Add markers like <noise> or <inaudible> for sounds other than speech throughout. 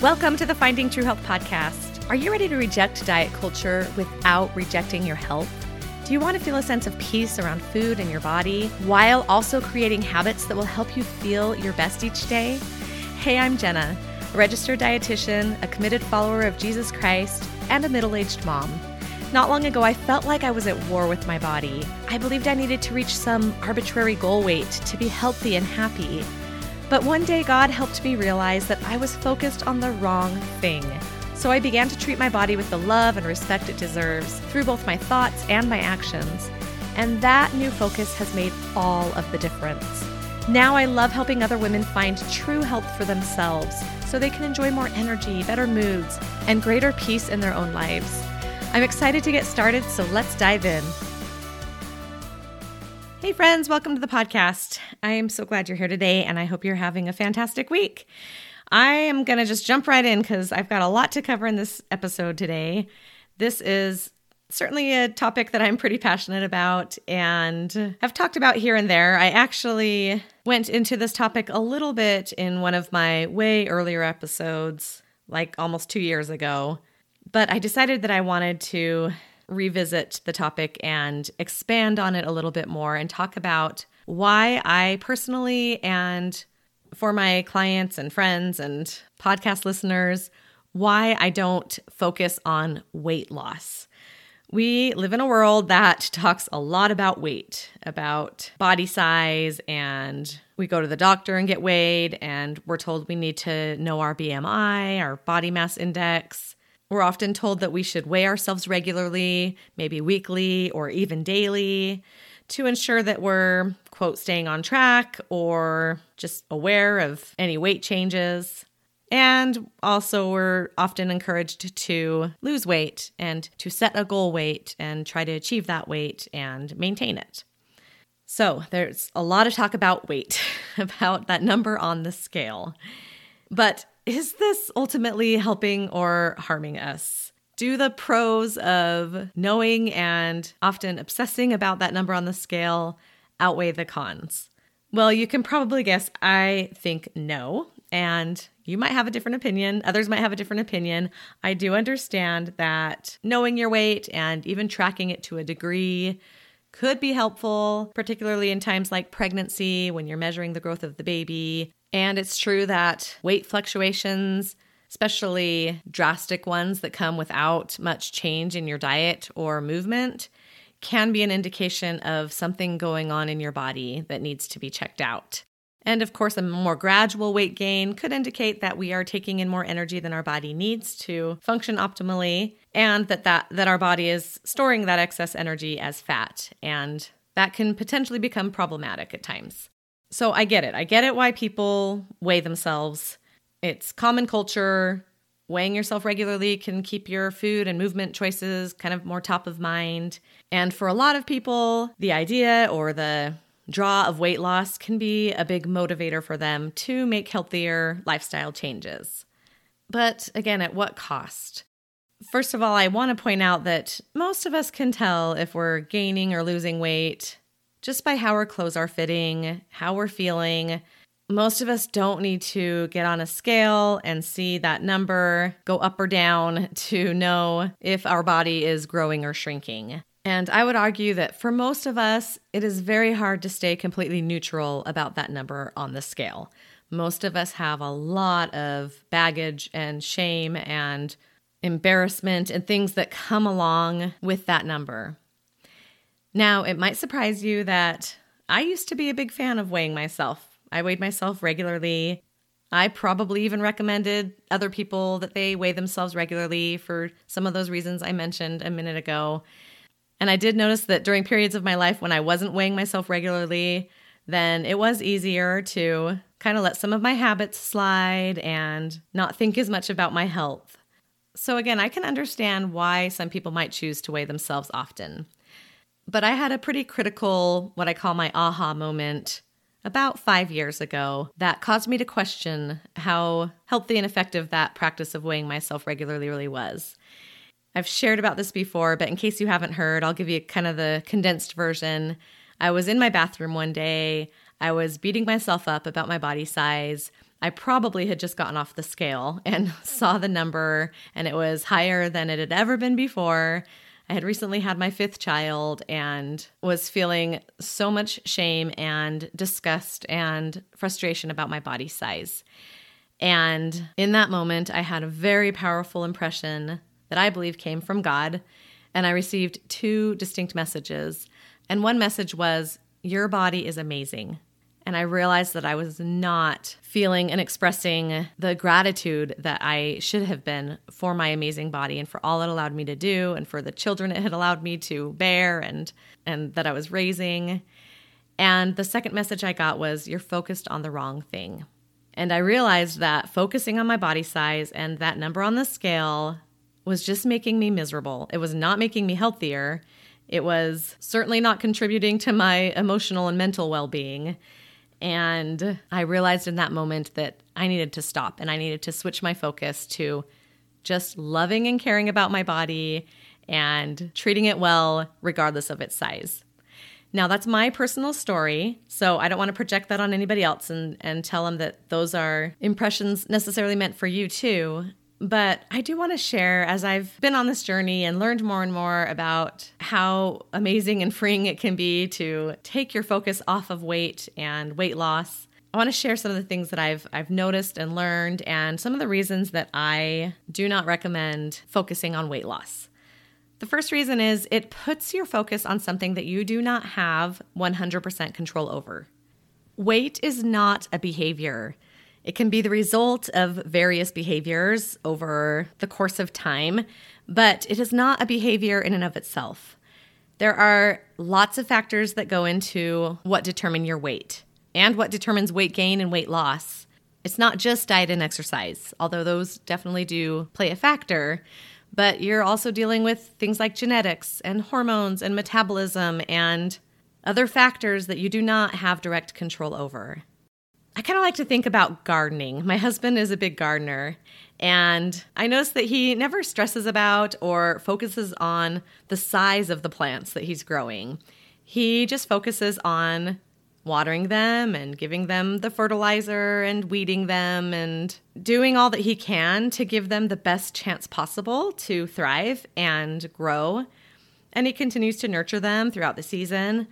Welcome to the Finding True Health podcast. Are you ready to reject diet culture without rejecting your health? Do you want to feel a sense of peace around food and your body while also creating habits that will help you feel your best each day? Hey, I'm Jenna, a registered dietitian, a committed follower of Jesus Christ, and a middle aged mom. Not long ago, I felt like I was at war with my body. I believed I needed to reach some arbitrary goal weight to be healthy and happy. But one day, God helped me realize that I was focused on the wrong thing. So I began to treat my body with the love and respect it deserves through both my thoughts and my actions. And that new focus has made all of the difference. Now I love helping other women find true health for themselves so they can enjoy more energy, better moods, and greater peace in their own lives. I'm excited to get started, so let's dive in. Hey, friends, welcome to the podcast. I am so glad you're here today, and I hope you're having a fantastic week. I am going to just jump right in because I've got a lot to cover in this episode today. This is certainly a topic that I'm pretty passionate about and have talked about here and there. I actually went into this topic a little bit in one of my way earlier episodes, like almost two years ago. But I decided that I wanted to revisit the topic and expand on it a little bit more and talk about why I personally and for my clients and friends and podcast listeners, why I don't focus on weight loss. We live in a world that talks a lot about weight, about body size, and we go to the doctor and get weighed, and we're told we need to know our BMI, our body mass index. We're often told that we should weigh ourselves regularly, maybe weekly or even daily, to ensure that we're, quote, staying on track or just aware of any weight changes. And also, we're often encouraged to lose weight and to set a goal weight and try to achieve that weight and maintain it. So, there's a lot of talk about weight, <laughs> about that number on the scale. But is this ultimately helping or harming us? Do the pros of knowing and often obsessing about that number on the scale outweigh the cons? Well, you can probably guess I think no. And you might have a different opinion. Others might have a different opinion. I do understand that knowing your weight and even tracking it to a degree could be helpful, particularly in times like pregnancy when you're measuring the growth of the baby and it's true that weight fluctuations, especially drastic ones that come without much change in your diet or movement, can be an indication of something going on in your body that needs to be checked out. And of course, a more gradual weight gain could indicate that we are taking in more energy than our body needs to function optimally and that that, that our body is storing that excess energy as fat and that can potentially become problematic at times. So I get it. I get it why people weigh themselves. It's common culture. Weighing yourself regularly can keep your food and movement choices kind of more top of mind. And for a lot of people, the idea or the draw of weight loss can be a big motivator for them to make healthier lifestyle changes. But again, at what cost? First of all, I want to point out that most of us can tell if we're gaining or losing weight just by how our clothes are fitting, how we're feeling. Most of us don't need to get on a scale and see that number go up or down to know if our body is growing or shrinking. And I would argue that for most of us, it is very hard to stay completely neutral about that number on the scale. Most of us have a lot of baggage and shame and embarrassment and things that come along with that number. Now, it might surprise you that I used to be a big fan of weighing myself. I weighed myself regularly. I probably even recommended other people that they weigh themselves regularly for some of those reasons I mentioned a minute ago. And I did notice that during periods of my life when I wasn't weighing myself regularly, then it was easier to kind of let some of my habits slide and not think as much about my health. So, again, I can understand why some people might choose to weigh themselves often. But I had a pretty critical, what I call my aha moment about five years ago that caused me to question how healthy and effective that practice of weighing myself regularly really was. I've shared about this before, but in case you haven't heard, I'll give you kind of the condensed version. I was in my bathroom one day. I was beating myself up about my body size, I probably had just gotten off the scale and <laughs> saw the number, and it was higher than it had ever been before. I had recently had my fifth child and was feeling so much shame and disgust and frustration about my body size. And in that moment, I had a very powerful impression that I believe came from God. And I received two distinct messages. And one message was, Your body is amazing. And I realized that I was not feeling and expressing the gratitude that I should have been for my amazing body and for all it allowed me to do and for the children it had allowed me to bear and and that I was raising. And the second message I got was you're focused on the wrong thing. And I realized that focusing on my body size and that number on the scale was just making me miserable. It was not making me healthier. It was certainly not contributing to my emotional and mental well being. And I realized in that moment that I needed to stop and I needed to switch my focus to just loving and caring about my body and treating it well, regardless of its size. Now, that's my personal story, so I don't want to project that on anybody else and, and tell them that those are impressions necessarily meant for you too. But I do want to share as I've been on this journey and learned more and more about how amazing and freeing it can be to take your focus off of weight and weight loss. I want to share some of the things that I've I've noticed and learned and some of the reasons that I do not recommend focusing on weight loss. The first reason is it puts your focus on something that you do not have 100% control over. Weight is not a behavior. It can be the result of various behaviors over the course of time, but it is not a behavior in and of itself. There are lots of factors that go into what determine your weight and what determines weight gain and weight loss. It's not just diet and exercise, although those definitely do play a factor, but you're also dealing with things like genetics and hormones and metabolism and other factors that you do not have direct control over. I kind of like to think about gardening. My husband is a big gardener, and I notice that he never stresses about or focuses on the size of the plants that he's growing. He just focuses on watering them and giving them the fertilizer and weeding them and doing all that he can to give them the best chance possible to thrive and grow. And he continues to nurture them throughout the season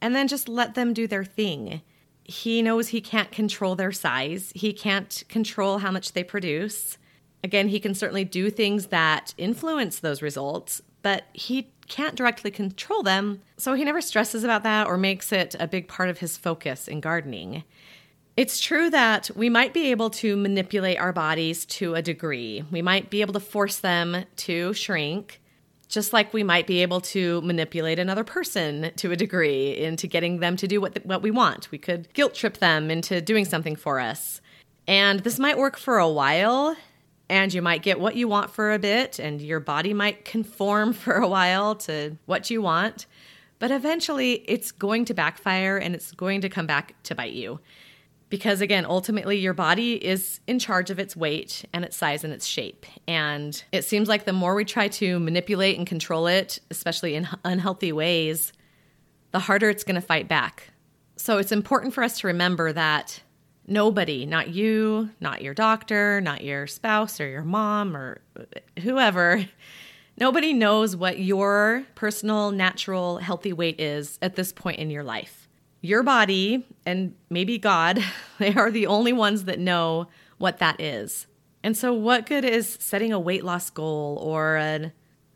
and then just let them do their thing he knows he can't control their size, he can't control how much they produce. Again, he can certainly do things that influence those results, but he can't directly control them, so he never stresses about that or makes it a big part of his focus in gardening. It's true that we might be able to manipulate our bodies to a degree. We might be able to force them to shrink, just like we might be able to manipulate another person to a degree into getting them to do what, what we want. We could guilt trip them into doing something for us. And this might work for a while, and you might get what you want for a bit, and your body might conform <laughs> for a while to what you want. But eventually, it's going to backfire and it's going to come back to bite you because again ultimately your body is in charge of its weight and its size and its shape. And it seems like the more we try to manipulate and control it especially in unhealthy ways the harder it's going to fight back. So it's important for us to remember that nobody not you not your doctor not your spouse or your mom or whoever nobody knows what your personal natural healthy weight is at this point in your life your body and maybe God, <laughs> they are the only ones that know what that is. And so, what good is setting a weight loss goal or an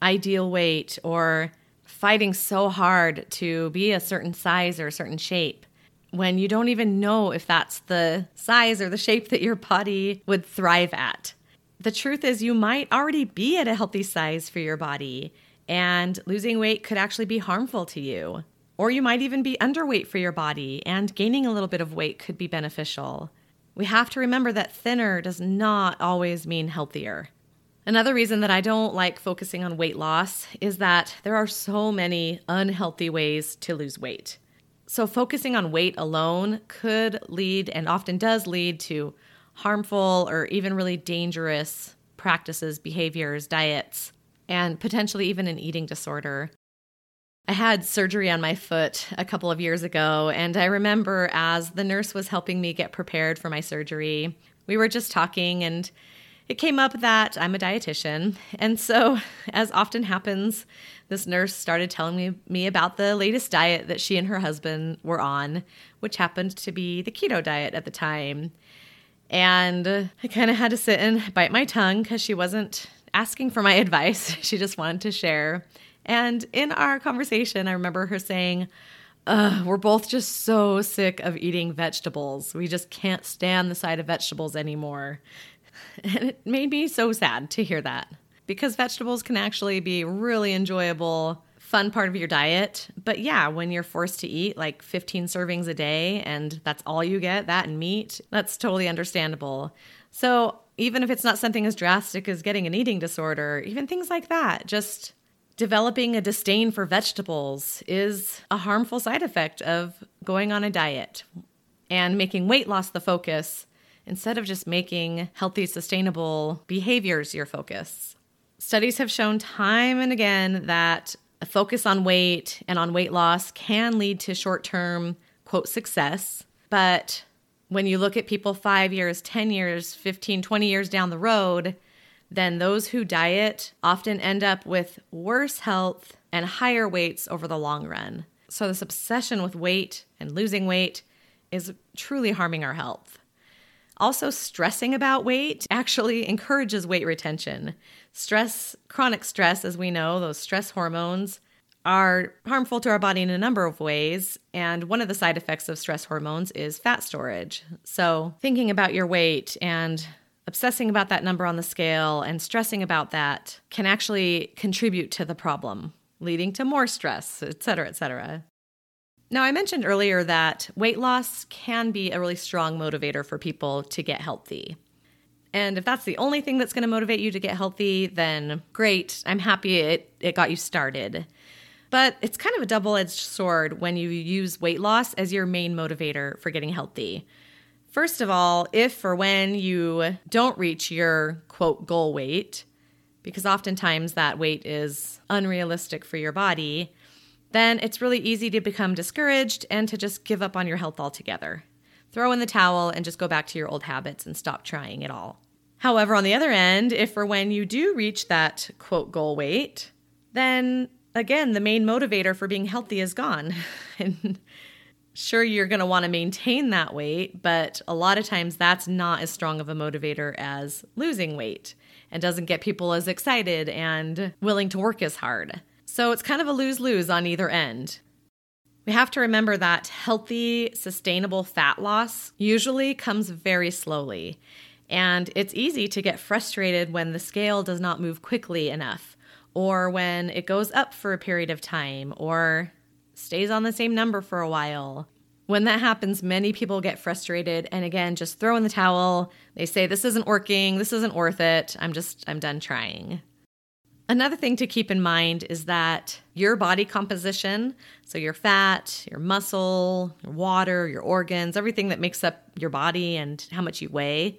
ideal weight or fighting so hard to be a certain size or a certain shape when you don't even know if that's the size or the shape that your body would thrive at? The truth is, you might already be at a healthy size for your body, and losing weight could actually be harmful to you. Or you might even be underweight for your body, and gaining a little bit of weight could be beneficial. We have to remember that thinner does not always mean healthier. Another reason that I don't like focusing on weight loss is that there are so many unhealthy ways to lose weight. So, focusing on weight alone could lead and often does lead to harmful or even really dangerous practices, behaviors, diets, and potentially even an eating disorder. I had surgery on my foot a couple of years ago, and I remember as the nurse was helping me get prepared for my surgery, we were just talking, and it came up that I'm a dietitian. And so, <laughs> as often happens, this nurse started telling me, me about the latest diet that she and her husband were on, which happened to be the keto diet at the time. And I kind of had to sit and bite my tongue because she wasn't asking for my <laughs> advice. She just wanted to share. And in our conversation, I remember her saying, we're both just so sick of eating vegetables. We just can't stand the sight of vegetables anymore. <laughs> And it made me so sad to hear that because vegetables can actually be really enjoyable, fun part of your diet. But yeah, when you're forced to eat like 15 servings a day and that's all you get, that and meat, that's totally understandable. So even if it's not something as drastic as getting an eating disorder, even things like that, just developing a disdain for vegetables is a harmful side effect of going on a diet and making weight loss the focus instead of just making healthy, sustainable behaviors your focus. Studies have shown time and again that a focus on weight and on weight loss can lead to short term, quote, success. But when you look at people five years, 10 years, 15, 20 years down the road, then those who diet often end up with worse health and higher weights over the long run. So, this obsession with weight and losing weight is truly harming our health. Also, stressing about weight <laughs> actually encourages weight retention. Stress, chronic stress, as we know, those stress hormones are harmful to our body in a number of ways. And one of the side effects of stress hormones is fat storage. So, thinking about your weight and obsessing about that number on the scale and stressing about that can actually contribute to the problem, leading to more stress, et cetera, et cetera. Now, I mentioned earlier that weight loss can be a really strong motivator for people to get healthy. And if that's the only thing that's going to motivate you to get healthy, then great. I'm happy it, it got you started. But it's kind of a double edged sword when you use weight loss as your main motivator for getting healthy. First of all, if or when you don't reach your quote goal weight, because oftentimes that weight is unrealistic for your body, then it's really easy to become discouraged and to just give up on your health altogether. Throw in the towel and just go back to your old habits and stop trying at all. However, on the other end, if or when you do reach that quote goal weight, then again, the main motivator for being healthy is gone. <laughs> and sure you're going to want to maintain that weight, but a lot of times that's not as strong of a motivator as losing weight and doesn't get people as excited and willing to work as hard. So it's kind of a lose lose on either end. We have to remember that healthy, sustainable fat loss usually comes very slowly. And it's easy to get frustrated when the scale does not move quickly enough, or when it goes up for a period of time, or stays on the same number for a while. When that happens, many people get frustrated and again just throw in the towel. They say, This isn't working. This isn't worth it. I'm just, I'm done trying. Another thing to keep in mind is that your body composition, so your fat, your muscle, your water, your organs, everything that makes up your body and how much you weigh,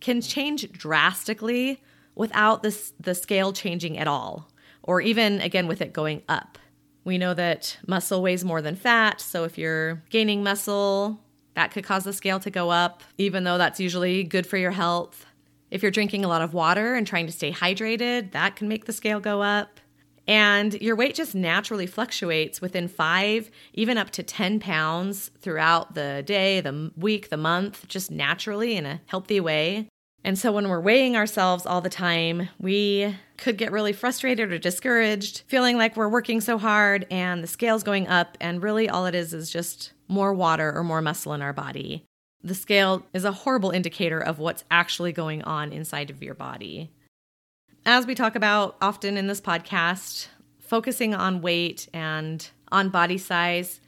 can change drastically without this, the scale changing at all, or even again with it going up. We know that muscle weighs more than fat, so if you're gaining muscle, that could cause the scale to go up, even though that's usually good for your health. If you're drinking a lot of water and trying to stay hydrated, that can make the scale go up. And your weight just naturally fluctuates within five, even up to 10 pounds throughout the day, the week, the month, just naturally in a healthy way. And so when we're weighing ourselves all the time, we could get really frustrated or discouraged, feeling like we're working so hard and the scale's going up, and really all it is is just more water or more muscle in our body. The scale is a horrible indicator of what's actually going on inside of your body. As we talk about often in this podcast, focusing on weight and on body size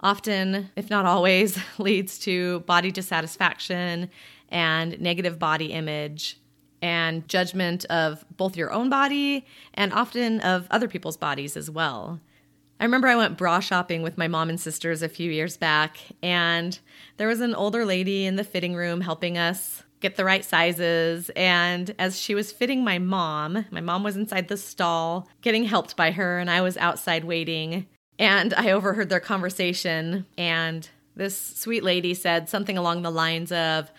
often, if not always, <laughs> leads to body dissatisfaction and negative body image and judgment of both your own body and often of other people's bodies as well. I remember I went bra shopping with my mom and sisters a few years back, and there was an older lady in the fitting room helping us get the right sizes. And as she was fitting my mom, my mom was inside the stall getting helped by her, and I was outside waiting. And I overheard their conversation, and this sweet lady said something along the lines of,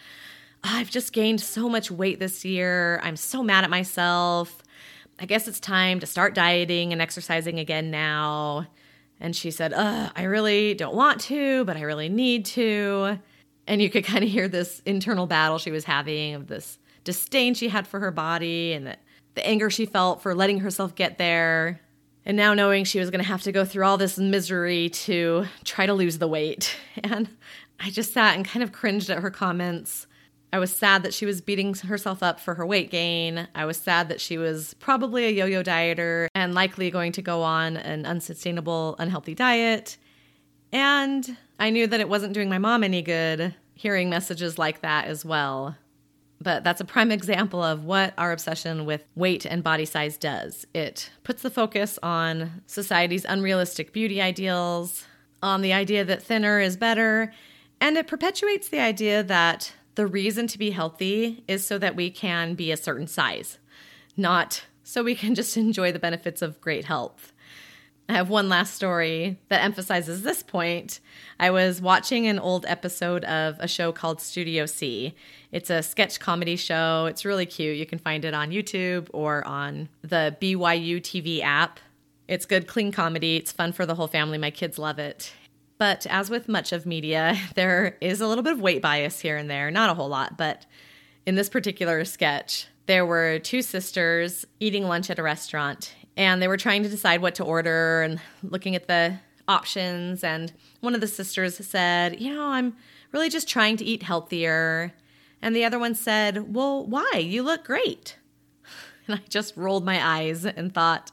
I've just gained so much weight this year. I'm so mad at myself. I guess it's time to start dieting and exercising again now. And she said, I really don't want to, but I really need to. And you could <laughs> kind of hear this internal battle she was having of this disdain she had for her body and the, the anger she felt for letting herself get there. And now knowing she was going to have to go through all this misery to try to lose the weight. <laughs> And I just sat and kind of cringed at her comments. I was sad that she was beating herself up for her weight gain. I was sad that she was probably a yo yo dieter and likely going to go on an unsustainable, unhealthy diet. And I knew that it wasn't doing my mom any good hearing messages like that as well. But that's a prime example of what our obsession with weight and body size does. It puts the focus on society's unrealistic beauty ideals, on the idea that thinner is better, and it perpetuates the idea that the reason to be healthy is so that we can be a certain size, not so we can <laughs> just enjoy the benefits of great health. I have one last story that emphasizes this point. I was watching an old episode of a show called Studio C. It's a sketch comedy show. It's really cute. You can find it on YouTube or on the BYU TV app. It's good, clean comedy. It's fun for the whole family. My kids love it. But as with much of media, <laughs> there is a little bit of weight bias here and there. Not a whole lot, but in this particular sketch, there were two sisters eating lunch at a restaurant, and they were trying to decide what to order and looking at the options. And one of the sisters said, You know, I'm really just trying to eat healthier. And the other one said, Well, why? You look great. <laughs> And I just rolled my eyes and thought,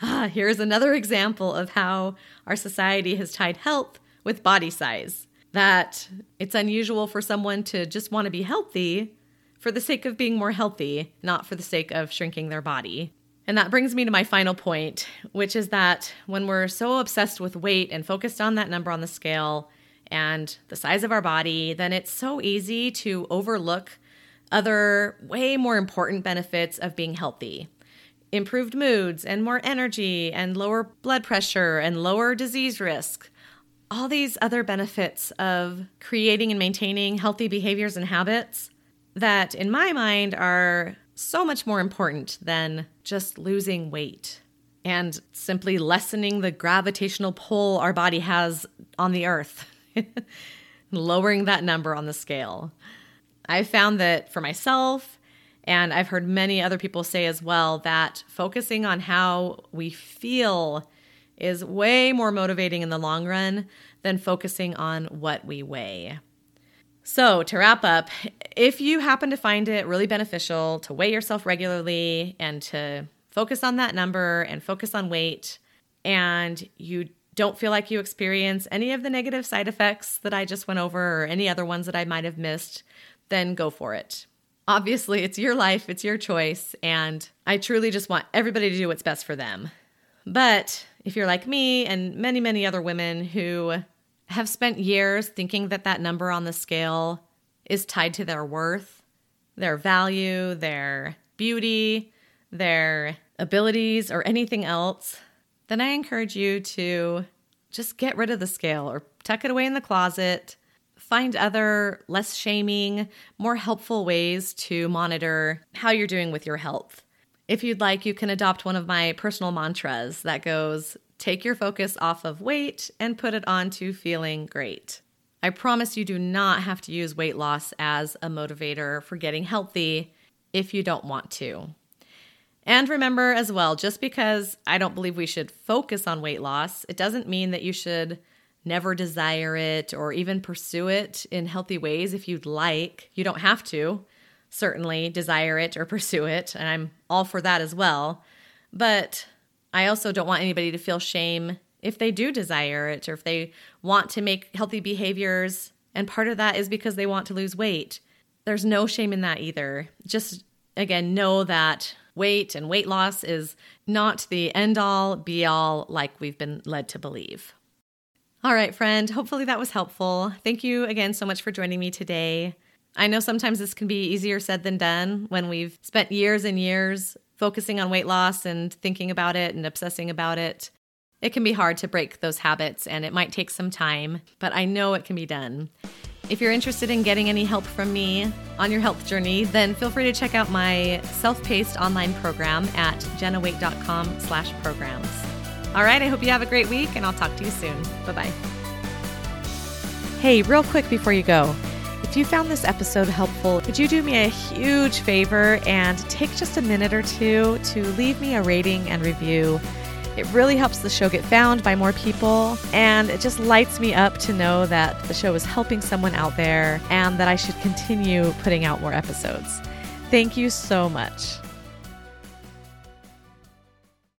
Ah, here's another <laughs> example of how our society has tied health with body size. That it's unusual for someone to just want to be healthy for the sake of being more healthy, not for the sake of shrinking their body. And that brings me to my final point, which is that when we're so obsessed with weight and focused on that number on the scale and the size of our body, then it's so easy to overlook other way more important benefits of being healthy. Improved moods and more energy and lower blood pressure and lower disease risk. All these other benefits of creating and maintaining healthy behaviors and habits that, in my mind, are so much more important than just losing weight and simply lessening the gravitational pull our body has on the earth, <laughs> lowering that number on the scale. I've found that for myself, and I've heard many other people say as well, that focusing on how we feel is way more motivating in the long run than focusing on what we weigh. So, to wrap up, if you happen to find it really beneficial to weigh yourself regularly and to focus on that number and focus on weight, and you don't feel like you experience any of the negative side effects that I just went over or any other ones that I might have missed, then go for it. Obviously, it's your life, it's your choice, and I truly just want everybody to do what's best for them. But if you're like me and many, many other women who have spent years thinking that that number on the scale is tied to their worth, their value, their beauty, their abilities, or anything else, then I encourage you to just get rid of the scale or tuck it away in the closet. Find other less shaming, more helpful ways to monitor how you're doing with your health. If you'd like, you can adopt one of my personal mantras that goes Take your focus off of weight and put it onto feeling great. I promise you do not have to use weight loss as a motivator for getting healthy if you don't want to. And remember as well, just because I don't believe we should focus on weight loss, it doesn't mean that you should never desire it or even pursue it in healthy ways if you'd like. You don't have to, certainly, desire it or pursue it. And I'm all for that as well. But I also don't want anybody to feel shame if they do desire it or if they want to make healthy behaviors. And part of that is because they want to lose weight. There's no shame in that either. Just again, know that weight and weight loss is not the end all be all like we've been led to believe. All right, friend, hopefully that was helpful. Thank you again so much for joining me today. I know sometimes this can be easier said than done when we've spent years and years focusing on weight loss and thinking about it and obsessing about it. It can be hard to break those habits and it might take some time, but I know it can be done. If you're interested in getting any help from me on your health journey, then feel free to check out my self-paced online program at jennawaite.com slash programs. All right, I hope you have a great week and I'll talk to you soon. Bye-bye. Hey, real quick before you go, if you found this episode helpful, could you do me a huge favor and take just a minute or two to leave me a rating and review? It really helps the show get found by more people, and it just lights me up to know that the show is helping someone out there and that I should continue putting out more episodes. Thank you so much.